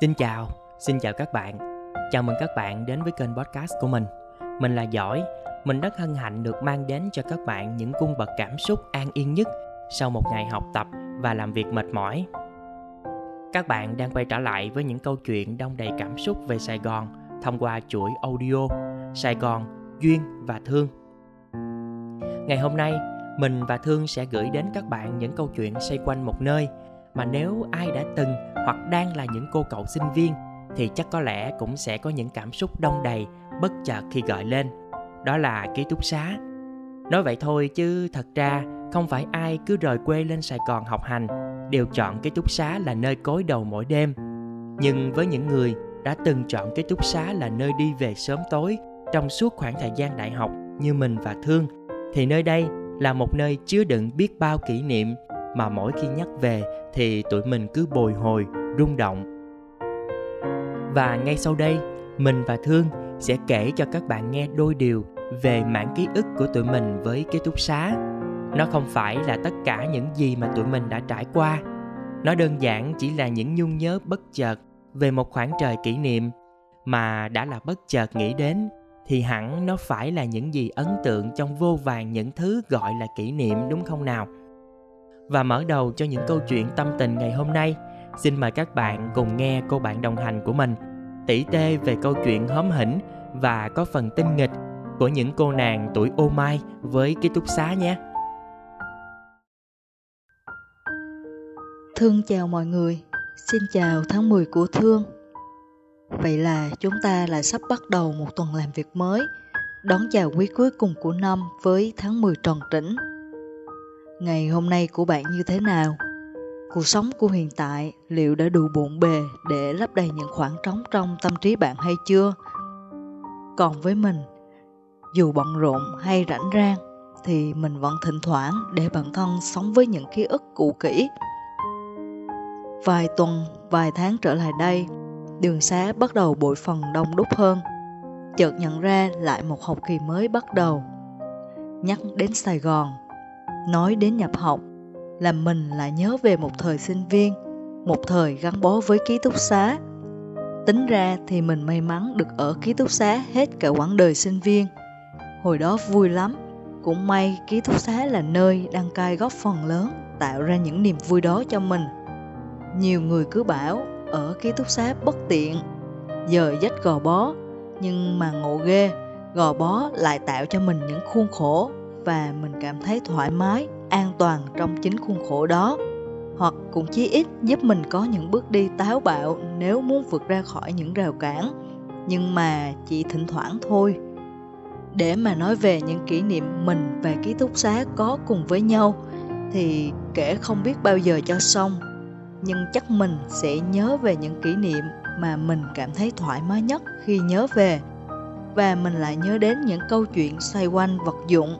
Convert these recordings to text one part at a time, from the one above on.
Xin chào, xin chào các bạn. Chào mừng các bạn đến với kênh podcast của mình. Mình là Giỏi, mình rất hân hạnh được mang đến cho các bạn những cung bậc cảm xúc an yên nhất sau một ngày học tập và làm việc mệt mỏi. Các bạn đang quay trở lại với những câu chuyện đông đầy cảm xúc về Sài Gòn thông qua chuỗi audio Sài Gòn, Duyên và Thương. Ngày hôm nay, mình và Thương sẽ gửi đến các bạn những câu chuyện xoay quanh một nơi mà nếu ai đã từng hoặc đang là những cô cậu sinh viên, thì chắc có lẽ cũng sẽ có những cảm xúc đông đầy, bất chợt khi gọi lên. Đó là ký túc xá. Nói vậy thôi chứ thật ra không phải ai cứ rời quê lên sài gòn học hành, đều chọn ký túc xá là nơi cối đầu mỗi đêm. Nhưng với những người đã từng chọn ký túc xá là nơi đi về sớm tối, trong suốt khoảng thời gian đại học như mình và thương, thì nơi đây là một nơi chứa đựng biết bao kỷ niệm mà mỗi khi nhắc về thì tụi mình cứ bồi hồi, rung động. Và ngay sau đây, mình và thương sẽ kể cho các bạn nghe đôi điều về mảng ký ức của tụi mình với ký túc xá. Nó không phải là tất cả những gì mà tụi mình đã trải qua. Nó đơn giản chỉ là những nhung nhớ bất chợt về một khoảng trời kỷ niệm mà đã là bất chợt nghĩ đến, thì hẳn nó phải là những gì ấn tượng trong vô vàng những thứ gọi là kỷ niệm, đúng không nào? Và mở đầu cho những câu chuyện tâm tình ngày hôm nay. Xin mời các bạn cùng nghe cô bạn đồng hành của mình tỉ tê về câu chuyện hóm hỉnh và có phần tinh nghịch của những cô nàng tuổi ô mai với ký túc xá nhé. Thương chào mọi người, xin chào tháng 10 của Thương. Vậy là chúng ta lại sắp bắt đầu một tuần làm việc mới, đón chào quý cuối cùng của năm với tháng 10 tròn trĩnh ngày hôm nay của bạn như thế nào? Cuộc sống của hiện tại liệu đã đủ bộn bề để lấp đầy những khoảng trống trong tâm trí bạn hay chưa? Còn với mình, dù bận rộn hay rảnh rang, thì mình vẫn thỉnh thoảng để bản thân sống với những ký ức cũ kỹ. Vài tuần, vài tháng trở lại đây, đường xá bắt đầu bội phần đông đúc hơn. Chợt nhận ra lại một học kỳ mới bắt đầu. Nhắc đến sài gòn nói đến nhập học, là mình lại nhớ về một thời sinh viên, một thời gắn bó với ký túc xá. Tính ra thì mình may mắn được ở ký túc xá hết cả quãng đời sinh viên. Hồi đó vui lắm, cũng may ký túc xá là nơi đăng cai góp phần lớn, tạo ra những niềm vui đó cho mình. Nhiều người cứ bảo, ở ký túc xá bất tiện, giờ dắt gò bó. Nhưng mà ngộ ghê, gò bó lại tạo cho mình những khuôn khổ và mình cảm thấy thoải mái, an toàn trong chính khuôn khổ đó. Hoặc cũng chí ít giúp mình có những bước đi táo bạo nếu muốn vượt ra khỏi những rào cản. Nhưng mà chỉ thỉnh thoảng thôi. Để mà nói về những kỷ niệm mình và ký túc xá có cùng với nhau, thì kể không biết bao giờ cho xong. Nhưng chắc mình sẽ nhớ về những kỷ niệm mà mình cảm thấy thoải mái nhất khi nhớ về. Và mình lại nhớ đến những câu chuyện xoay quanh vật dụng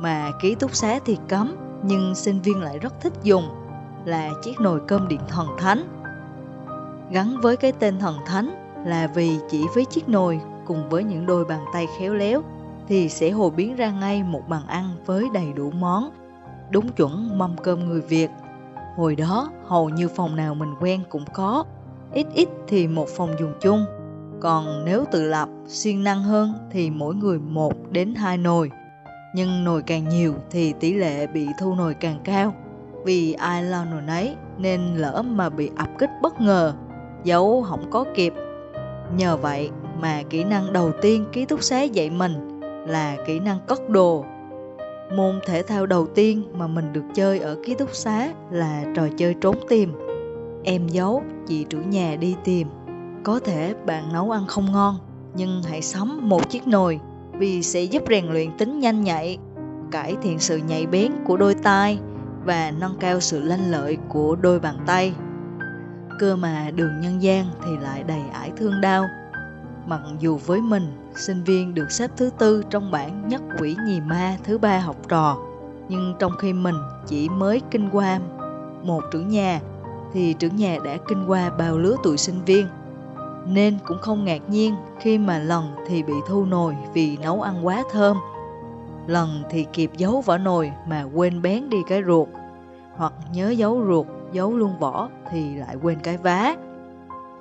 mà ký túc xá thì cấm nhưng sinh viên lại rất thích dùng là chiếc nồi cơm điện thần thánh. Gắn với cái tên thần thánh là vì chỉ với chiếc nồi cùng với những đôi bàn tay khéo léo thì sẽ hồ biến ra ngay một bàn ăn với đầy đủ món, đúng chuẩn mâm cơm người Việt. Hồi đó hầu như phòng nào mình quen cũng có, ít ít thì một phòng dùng chung. Còn nếu tự lập, siêng năng hơn thì mỗi người một đến hai nồi nhưng nồi càng nhiều thì tỷ lệ bị thu nồi càng cao. Vì ai lo nồi nấy nên lỡ mà bị ập kích bất ngờ giấu không có kịp. Nhờ vậy mà kỹ năng đầu tiên ký túc xá dạy mình là kỹ năng cất đồ. Môn thể thao đầu tiên mà mình được chơi ở ký túc xá là trò chơi trốn tìm. Em giấu, chị chủ nhà đi tìm. Có thể bạn nấu ăn không ngon, nhưng hãy sắm một chiếc nồi vì sẽ giúp rèn luyện tính nhanh nhạy, cải thiện sự nhạy bén của đôi tai và nâng cao sự lanh lợi của đôi bàn tay. Cơ mà đường nhân gian thì lại đầy ải thương đau. Mặc dù với mình, sinh viên được xếp thứ tư trong bảng nhất quỷ nhì ma thứ ba học trò, nhưng trong khi mình chỉ mới kinh qua một trưởng nhà, thì trưởng nhà đã kinh qua bao lứa tuổi sinh viên – nên cũng không ngạc nhiên khi mà lần thì bị thu nồi vì nấu ăn quá thơm. Lần thì kịp giấu vỏ nồi mà quên bén đi cái ruột, hoặc nhớ giấu ruột, giấu luôn vỏ thì lại quên cái vá.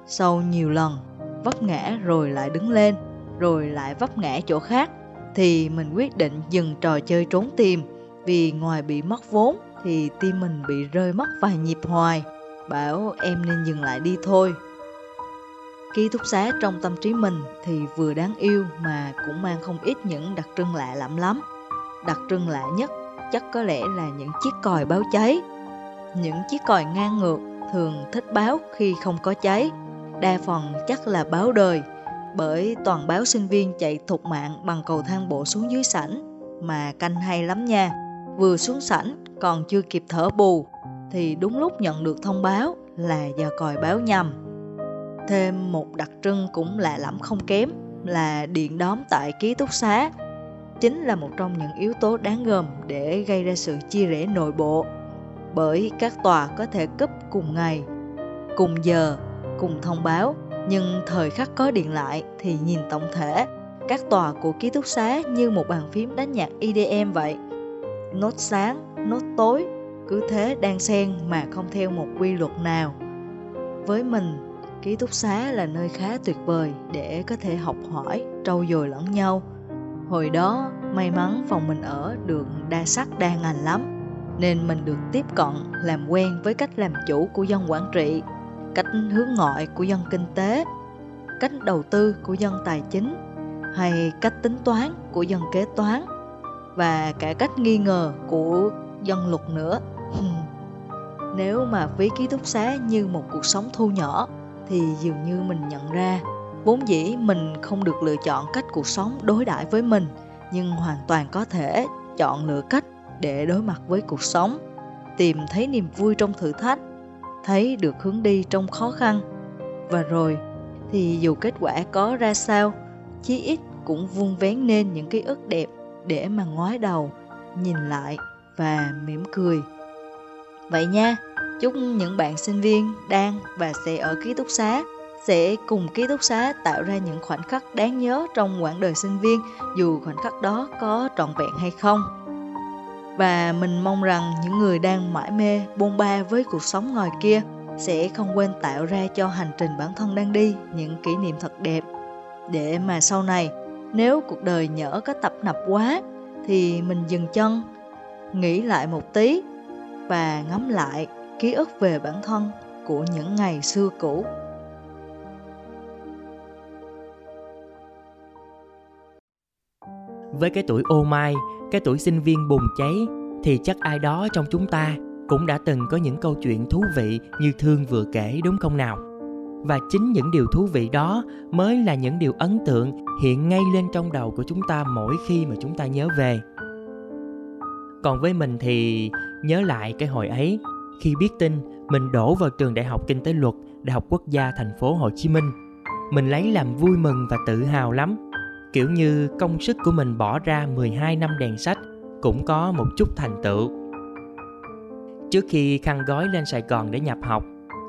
sau nhiều lần vấp ngã rồi lại đứng lên, rồi lại vấp ngã chỗ khác, thì mình quyết định dừng trò chơi trốn tìm vì ngoài bị mất vốn thì tim mình bị rơi mất vài nhịp hoài. Bảo em nên dừng lại đi thôi. Ký túc xá trong tâm trí mình thì vừa đáng yêu mà cũng mang không ít những đặc trưng lạ lẫm lắm. Đặc trưng lạ nhất chắc có lẽ là những chiếc còi báo cháy. Những chiếc còi ngang ngược thường thích báo khi không có cháy. Đa phần chắc là báo đời, bởi toàn báo sinh viên chạy thục mạng bằng cầu thang bộ xuống dưới sảnh, mà canh hay lắm nha. Vừa xuống sảnh còn chưa kịp thở bù, thì đúng lúc nhận được thông báo là giờ còi báo nhầm. Thêm một đặc trưng cũng lạ lẫm không kém là điện đóm tại ký túc xá. Chính là một trong những yếu tố đáng gờm để gây ra sự chia rẽ nội bộ, bởi các tòa có thể cấp cùng ngày, cùng giờ, cùng thông báo, nhưng thời khắc có điện lại thì nhìn tổng thể, các tòa của ký túc xá như một bàn phím đánh nhạc EDM vậy. Nốt sáng, nốt tối, cứ thế đang xen mà không theo một quy luật nào. Với mình ký túc xá là nơi khá tuyệt vời để có thể học hỏi, trau dồi lẫn nhau. Hồi đó, may mắn phòng mình ở được đa sắc, đa ngành lắm, nên mình được tiếp cận, làm quen với cách làm chủ của dân quản trị, cách hướng ngoại của dân kinh tế, cách đầu tư của dân tài chính, hay cách tính toán của dân kế toán, và cả cách nghi ngờ của dân luật nữa. Nếu mà ví ký túc xá như một cuộc sống thu nhỏ thì dường như mình nhận ra, vốn dĩ mình không được lựa chọn cách cuộc sống đối đãi với mình, nhưng hoàn toàn có thể chọn lựa cách để đối mặt với cuộc sống, tìm thấy niềm vui trong thử thách, thấy được hướng đi trong khó khăn. Và rồi, thì dù kết quả có ra sao, chí ít cũng vuông vén nên những ký ức đẹp để mà ngoái đầu, nhìn lại và mỉm cười. Vậy nha chúc những bạn sinh viên đang và sẽ ở ký túc xá, sẽ cùng ký túc xá tạo ra những khoảnh khắc đáng nhớ trong quãng đời sinh viên, dù khoảnh khắc đó có trọn vẹn hay không. Và mình mong rằng những người đang mãi mê bôn ba với cuộc sống ngoài kia sẽ không quên tạo ra cho hành trình bản thân đang đi những kỷ niệm thật đẹp. Để mà sau này, nếu cuộc đời nhỡ có tập nập quá, thì mình dừng chân, nghĩ lại một tí và ngắm lại ký ức về bản thân của những ngày xưa cũ. Với cái tuổi ô mai, cái tuổi sinh viên bùng cháy, thì chắc ai đó trong chúng ta cũng đã từng có những câu chuyện thú vị như thương vừa kể, đúng không nào? Và chính những điều thú vị đó mới là những điều ấn tượng hiện ngay lên trong đầu của chúng ta mỗi khi mà chúng ta nhớ về. Còn với mình thì nhớ lại cái hồi ấy khi biết tin mình đổ vào trường đại học kinh tế luật đại học quốc gia thành phố hồ chí minh mình lấy làm vui mừng và tự hào lắm kiểu như công sức của mình bỏ ra 12 năm đèn sách cũng có một chút thành tựu. Trước khi khăn gói lên Sài Gòn để nhập học,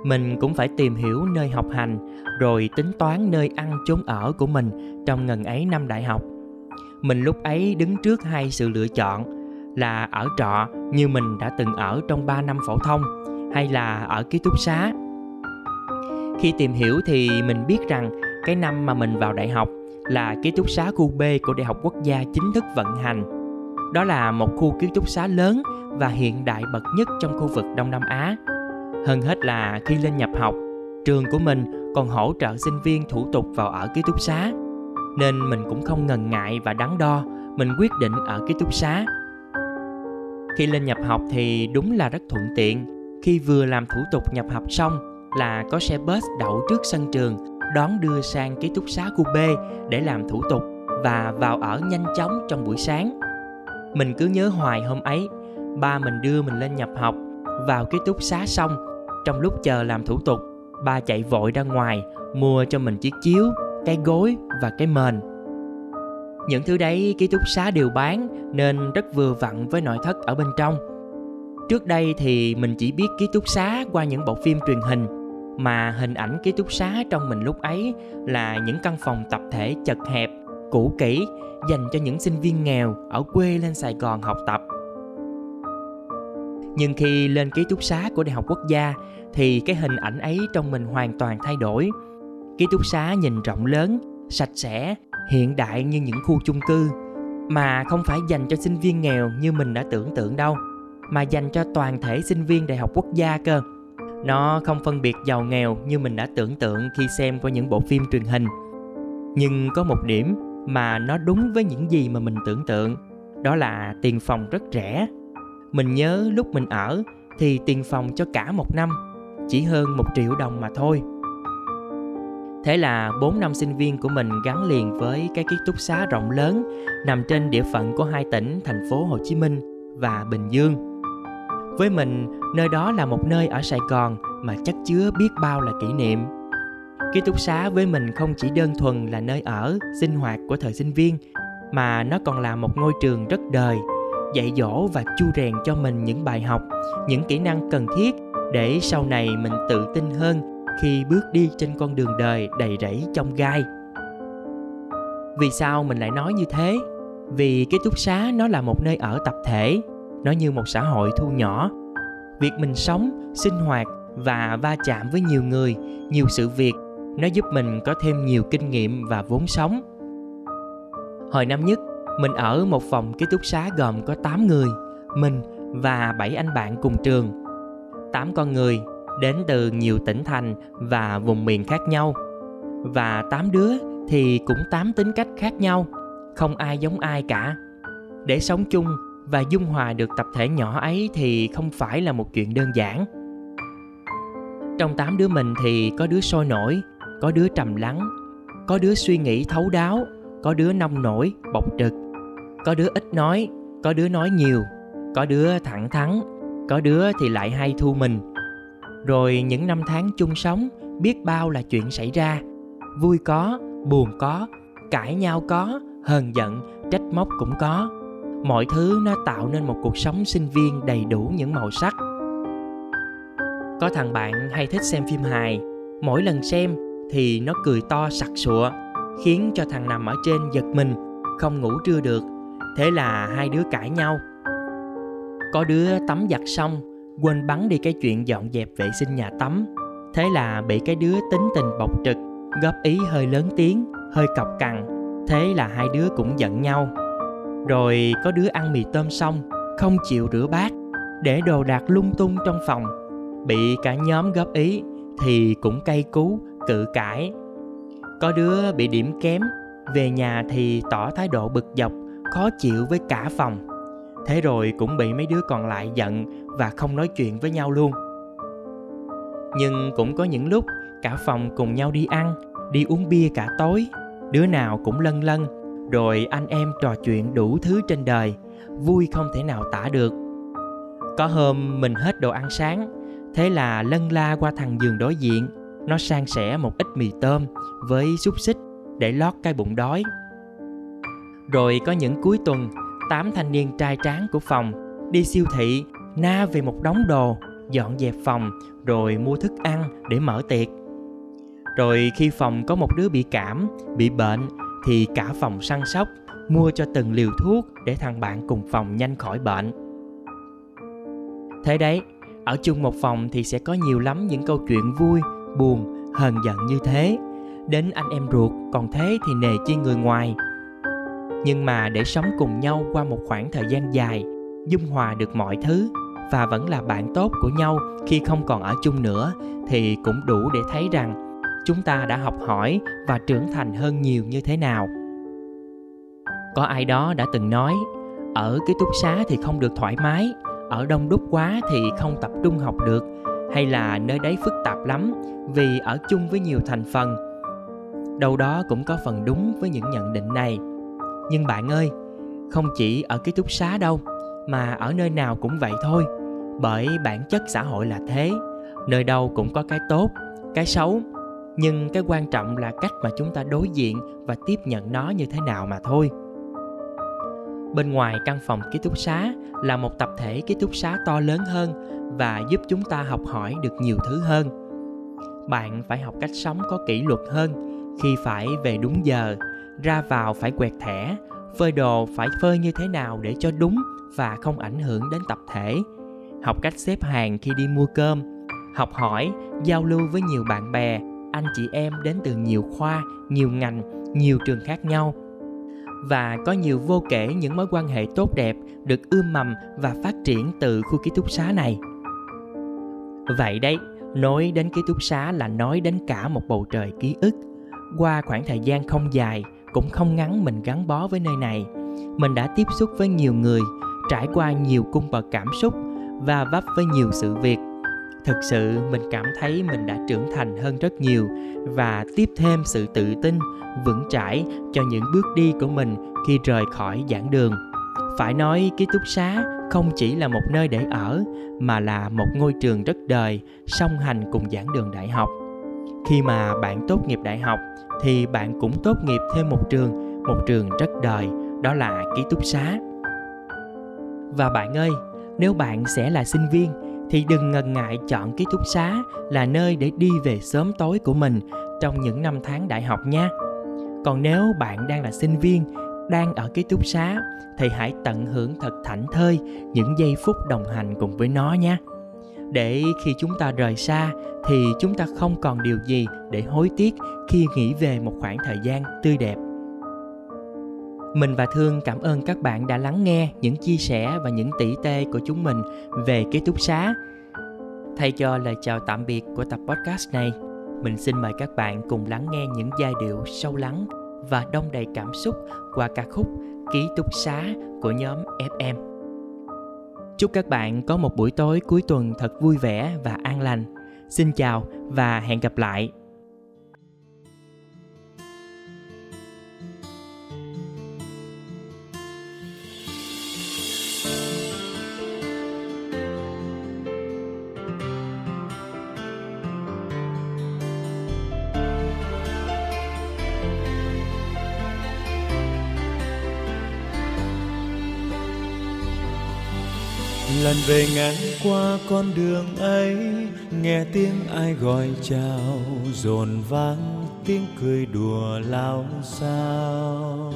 mình cũng phải tìm hiểu nơi học hành rồi tính toán nơi ăn chốn ở của mình trong ngần ấy năm đại học. Mình lúc ấy đứng trước hai sự lựa chọn là ở trọ như mình đã từng ở trong 3 năm phổ thông hay là ở ký túc xá. Khi tìm hiểu thì mình biết rằng cái năm mà mình vào đại học là ký túc xá khu B của Đại học Quốc gia chính thức vận hành. Đó là một khu ký túc xá lớn và hiện đại bậc nhất trong khu vực Đông Nam Á. Hơn hết là khi lên nhập học, trường của mình còn hỗ trợ sinh viên thủ tục vào ở ký túc xá. Nên mình cũng không ngần ngại và đắn đo, mình quyết định ở ký túc xá. Khi lên nhập học thì đúng là rất thuận tiện. Khi vừa làm thủ tục nhập học xong là có xe bus đậu trước sân trường đón đưa sang ký túc xá khu B để làm thủ tục và vào ở nhanh chóng trong buổi sáng. Mình cứ nhớ hoài hôm ấy, ba mình đưa mình lên nhập học, vào ký túc xá xong, trong lúc chờ làm thủ tục, ba chạy vội ra ngoài mua cho mình chiếc chiếu, cái gối và cái mền. Những thứ đấy ký túc xá đều bán nên rất vừa vặn với nội thất ở bên trong. Trước đây thì mình chỉ biết ký túc xá qua những bộ phim truyền hình, mà hình ảnh ký túc xá trong mình lúc ấy là những căn phòng tập thể chật hẹp, cũ kỹ, dành cho những sinh viên nghèo ở quê lên sài gòn học tập nhưng khi lên ký túc xá của đại học quốc gia thì cái hình ảnh ấy trong mình hoàn toàn thay đổi ký túc xá nhìn rộng lớn, sạch sẽ hiện đại như những khu chung cư, mà không phải dành cho sinh viên nghèo như mình đã tưởng tượng đâu, mà dành cho toàn thể sinh viên đại học quốc gia cơ. Nó không phân biệt giàu nghèo như mình đã tưởng tượng khi xem qua những bộ phim truyền hình. Nhưng có một điểm mà nó đúng với những gì mà mình tưởng tượng, đó là tiền phòng rất rẻ. Mình nhớ lúc mình ở thì tiền phòng cho cả một năm, chỉ hơn một triệu đồng mà thôi. Thế là 4 năm sinh viên của mình gắn liền với cái ký túc xá rộng lớn nằm trên địa phận của hai tỉnh thành phố Hồ Chí Minh và Bình Dương. Với mình, nơi đó là một nơi ở Sài Gòn mà chắc chứa biết bao là kỷ niệm. Ký túc xá với mình không chỉ đơn thuần là nơi ở, sinh hoạt của thời sinh viên mà nó còn là một ngôi trường rất đời, dạy dỗ và chu rèn cho mình những bài học, những kỹ năng cần thiết để sau này mình tự tin hơn khi bước đi trên con đường đời đầy rẫy trong gai. Vì sao mình lại nói như thế? Vì cái túc xá nó là một nơi ở tập thể, nó như một xã hội thu nhỏ. Việc mình sống, sinh hoạt và va chạm với nhiều người, nhiều sự việc, nó giúp mình có thêm nhiều kinh nghiệm và vốn sống. Hồi năm nhất, mình ở một phòng ký túc xá gồm có 8 người, mình và 7 anh bạn cùng trường. 8 con người đến từ nhiều tỉnh thành và vùng miền khác nhau. Và tám đứa thì cũng tám tính cách khác nhau, không ai giống ai cả. Để sống chung và dung hòa được tập thể nhỏ ấy thì không phải là một chuyện đơn giản. Trong tám đứa mình thì có đứa sôi nổi, có đứa trầm lắng, có đứa suy nghĩ thấu đáo, có đứa nông nổi, bộc trực, có đứa ít nói, có đứa nói nhiều, có đứa thẳng thắn, có đứa thì lại hay thu mình rồi những năm tháng chung sống, biết bao là chuyện xảy ra. Vui có, buồn có, cãi nhau có, hờn giận, trách móc cũng có. Mọi thứ nó tạo nên một cuộc sống sinh viên đầy đủ những màu sắc. Có thằng bạn hay thích xem phim hài. Mỗi lần xem thì nó cười to sặc sụa, khiến cho thằng nằm ở trên giật mình, không ngủ trưa được. Thế là hai đứa cãi nhau. Có đứa tắm giặt xong quên bắn đi cái chuyện dọn dẹp vệ sinh nhà tắm. Thế là bị cái đứa tính tình bộc trực, góp ý hơi lớn tiếng, hơi cọc cằn. Thế là hai đứa cũng giận nhau. Rồi có đứa ăn mì tôm xong, không chịu rửa bát, để đồ đạc lung tung trong phòng. Bị cả nhóm góp ý thì cũng cay cú, cự cãi. Có đứa bị điểm kém, về nhà thì tỏ thái độ bực dọc, khó chịu với cả phòng thế rồi cũng bị mấy đứa còn lại giận và không nói chuyện với nhau luôn. Nhưng cũng có những lúc, cả phòng cùng nhau đi ăn, đi uống bia cả tối, đứa nào cũng lân lân, rồi anh em trò chuyện đủ thứ trên đời, vui không thể nào tả được. Có hôm mình hết đồ ăn sáng, thế là lân la qua thằng giường đối diện, nó san sẻ một ít mì tôm với xúc xích để lót cái bụng đói. Rồi có những cuối tuần tám thanh niên trai tráng của phòng. Đi siêu thị, na về một đống đồ, dọn dẹp phòng, rồi mua thức ăn để mở tiệc. Rồi khi phòng có một đứa bị cảm, bị bệnh, thì cả phòng săn sóc, mua cho từng liều thuốc để thằng bạn cùng phòng nhanh khỏi bệnh. Thế đấy, ở chung một phòng thì sẽ có nhiều lắm những câu chuyện vui, buồn, hờn giận như thế. Đến anh em ruột, còn thế thì nề chi người ngoài nhưng mà để sống cùng nhau qua một khoảng thời gian dài, dung hòa được mọi thứ và vẫn là bạn tốt của nhau khi không còn ở chung nữa, thì cũng đủ để thấy rằng chúng ta đã học hỏi và trưởng thành hơn nhiều như thế nào. Có ai đó đã từng nói, ở ký túc xá thì không được thoải mái, ở đông đúc quá thì không tập trung học được, hay là nơi đấy phức tạp lắm vì ở chung với nhiều thành phần. Đâu đó cũng có phần đúng với những nhận định này nhưng bạn ơi, không chỉ ở ký túc xá đâu, mà ở nơi nào cũng vậy thôi. Bởi bản chất xã hội là thế, nơi đâu cũng có cái tốt, cái xấu. Nhưng cái quan trọng là cách mà chúng ta đối diện và tiếp nhận nó như thế nào mà thôi. Bên ngoài căn phòng ký túc xá là một tập thể ký túc xá to lớn hơn và giúp chúng ta học hỏi được nhiều thứ hơn. Bạn phải học cách sống có kỷ luật hơn khi phải về đúng giờ ra vào phải quẹt thẻ, phơi đồ phải phơi như thế nào để cho đúng và không ảnh hưởng đến tập thể. Học cách xếp hàng khi đi mua cơm. Học hỏi, giao lưu với nhiều bạn bè, anh chị em đến từ nhiều khoa, nhiều ngành, nhiều trường khác nhau. Và có nhiều vô kể những mối quan hệ tốt đẹp được ươm mầm và phát triển từ khu ký túc xá này. Vậy đấy, nói đến ký túc xá là nói đến cả một bầu trời ký ức. Qua khoảng thời gian không dài cũng không ngắn mình gắn bó với nơi này. Mình đã tiếp xúc với nhiều người, trải qua nhiều cung bậc cảm xúc và vấp với nhiều sự việc. Thực sự, mình cảm thấy mình đã trưởng thành hơn rất nhiều và tiếp thêm sự tự tin, vững chãi cho những bước đi của mình khi rời khỏi giảng đường. Phải nói, ký túc xá không chỉ là một nơi để ở, mà là một ngôi trường rất đời, song hành cùng giảng đường đại học khi mà bạn tốt nghiệp đại học thì bạn cũng tốt nghiệp thêm một trường một trường rất đời, đó là ký túc xá. Và bạn ơi, nếu bạn sẽ là sinh viên thì đừng ngần ngại chọn ký túc xá là nơi để đi về sớm tối của mình trong những năm tháng đại học nha. Còn nếu bạn đang là sinh viên, đang ở ký túc xá thì hãy tận hưởng thật thảnh thơi những giây phút đồng hành cùng với nó nhé để khi chúng ta rời xa thì chúng ta không còn điều gì để hối tiếc khi nghĩ về một khoảng thời gian tươi đẹp mình và Thương cảm ơn các bạn đã lắng nghe những chia sẻ và những tỉ tê của chúng mình về ký túc xá. Thay cho lời chào tạm biệt của tập podcast này, mình xin mời các bạn cùng lắng nghe những giai điệu sâu lắng và đông đầy cảm xúc qua ca khúc Ký túc xá của nhóm FM. Chúc các bạn có một buổi tối cuối tuần thật vui vẻ và an lành. Xin chào và hẹn gặp lại. Về ngang qua con đường ấy, nghe tiếng ai gọi chào dồn vang tiếng cười đùa lao sao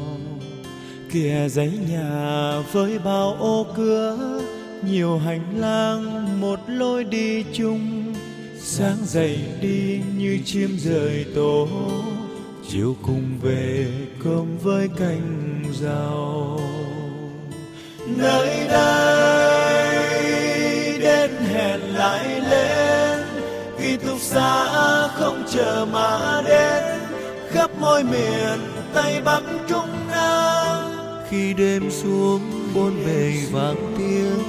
kia giấy nhà với bao ô cửa, nhiều hành lang một lối đi chung. Sáng dậy đi như chim rời tổ, chiều cùng về cơm với canh rau nơi đây lại lên. Ký túc xa không chờ mà đến, khắp mọi miền tây bắc trung nam. Khi đêm xuống, bốn bề vang tiếng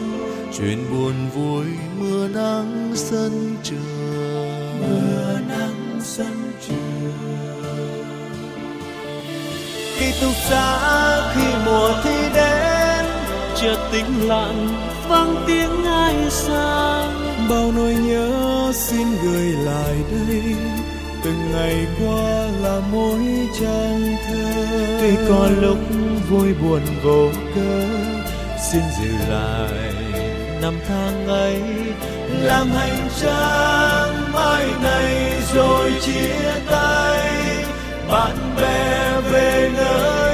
chuyện buồn vui, mưa nắng sân trường. Mưa nắng sân trường. Khi túc xa khi mùa thi đến chợt tĩnh lặng vang tiếng ai xa. Bao nỗi nhớ xin gửi lại đây từng ngày qua là mỗi trang thơ. Tuy có lúc vui buồn vô cớ xin giữ lại năm tháng ấy. Làm hành trang mai này rồi chia tay bạn bè về nơi nơi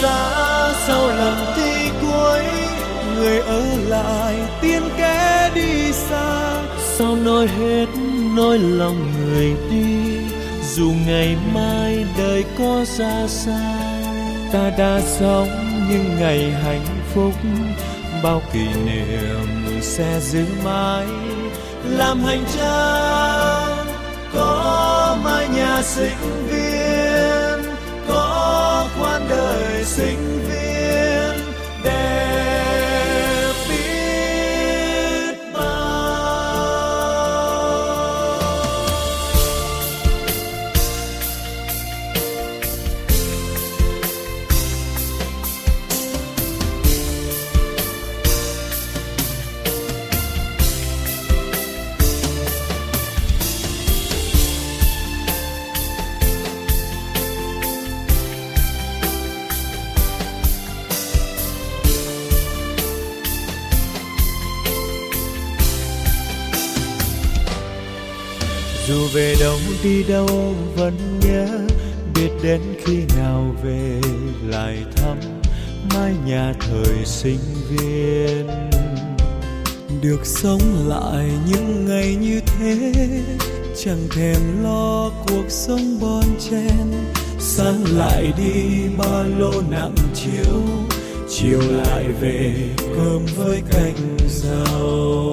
xa sau lần thi cuối, người ở lại tiên kẻ đi xa. Sao nói hết nỗi lòng người đi, dù ngày mai đời có ra sao? Ta đã sống những ngày hạnh phúc, bao kỷ niệm sẽ giữ mãi. Làm hành trang, có mái nhà sinh viên, có quan đời sinh về đâu đi đâu vẫn nhớ. Biết đến khi nào về lại thăm mái nhà thời sinh viên. Được sống lại những ngày như thế, chẳng thèm lo cuộc sống bon chen. Sáng lại đi, ba lô nặng chiếu, chiều lại về cơm với canh rau.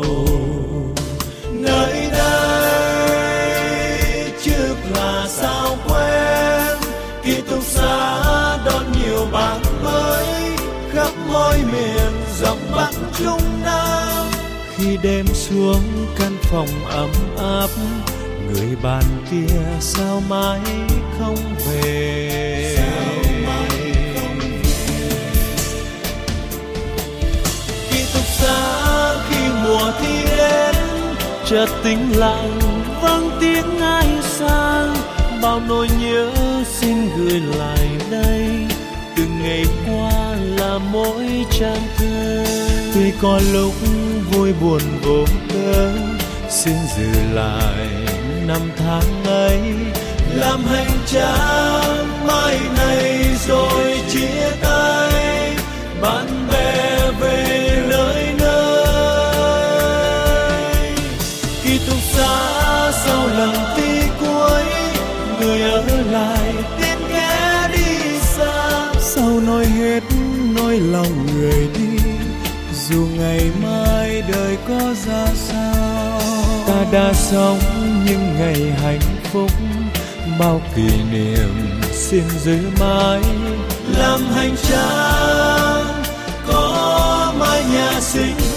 Khi đêm xuống căn phòng ấm áp, người bạn kia sao mãi không về? Ký túc xá khi mùa thi đến, chợt tĩnh lặng, vang tiếng ai sang. Bao nỗi nhớ xin gửi lại đây, từng ngày qua là mỗi trang thơ. Tuy có lúc vui buồn vô cớ, xin giữ lại năm tháng ấy. Làm hành trang mai này rồi chia tay, bạn bè về nơi nơi. Ký túc xá sau lần tí cuối, người ở lại tiếng ghé đi xa. Sau nói hết nỗi lòng người đi dù ngày mai đời có ra sao, ta đã sống những ngày hạnh phúc, bao kỷ niệm xin giữ mãi làm hành trang, có mái nhà xinh.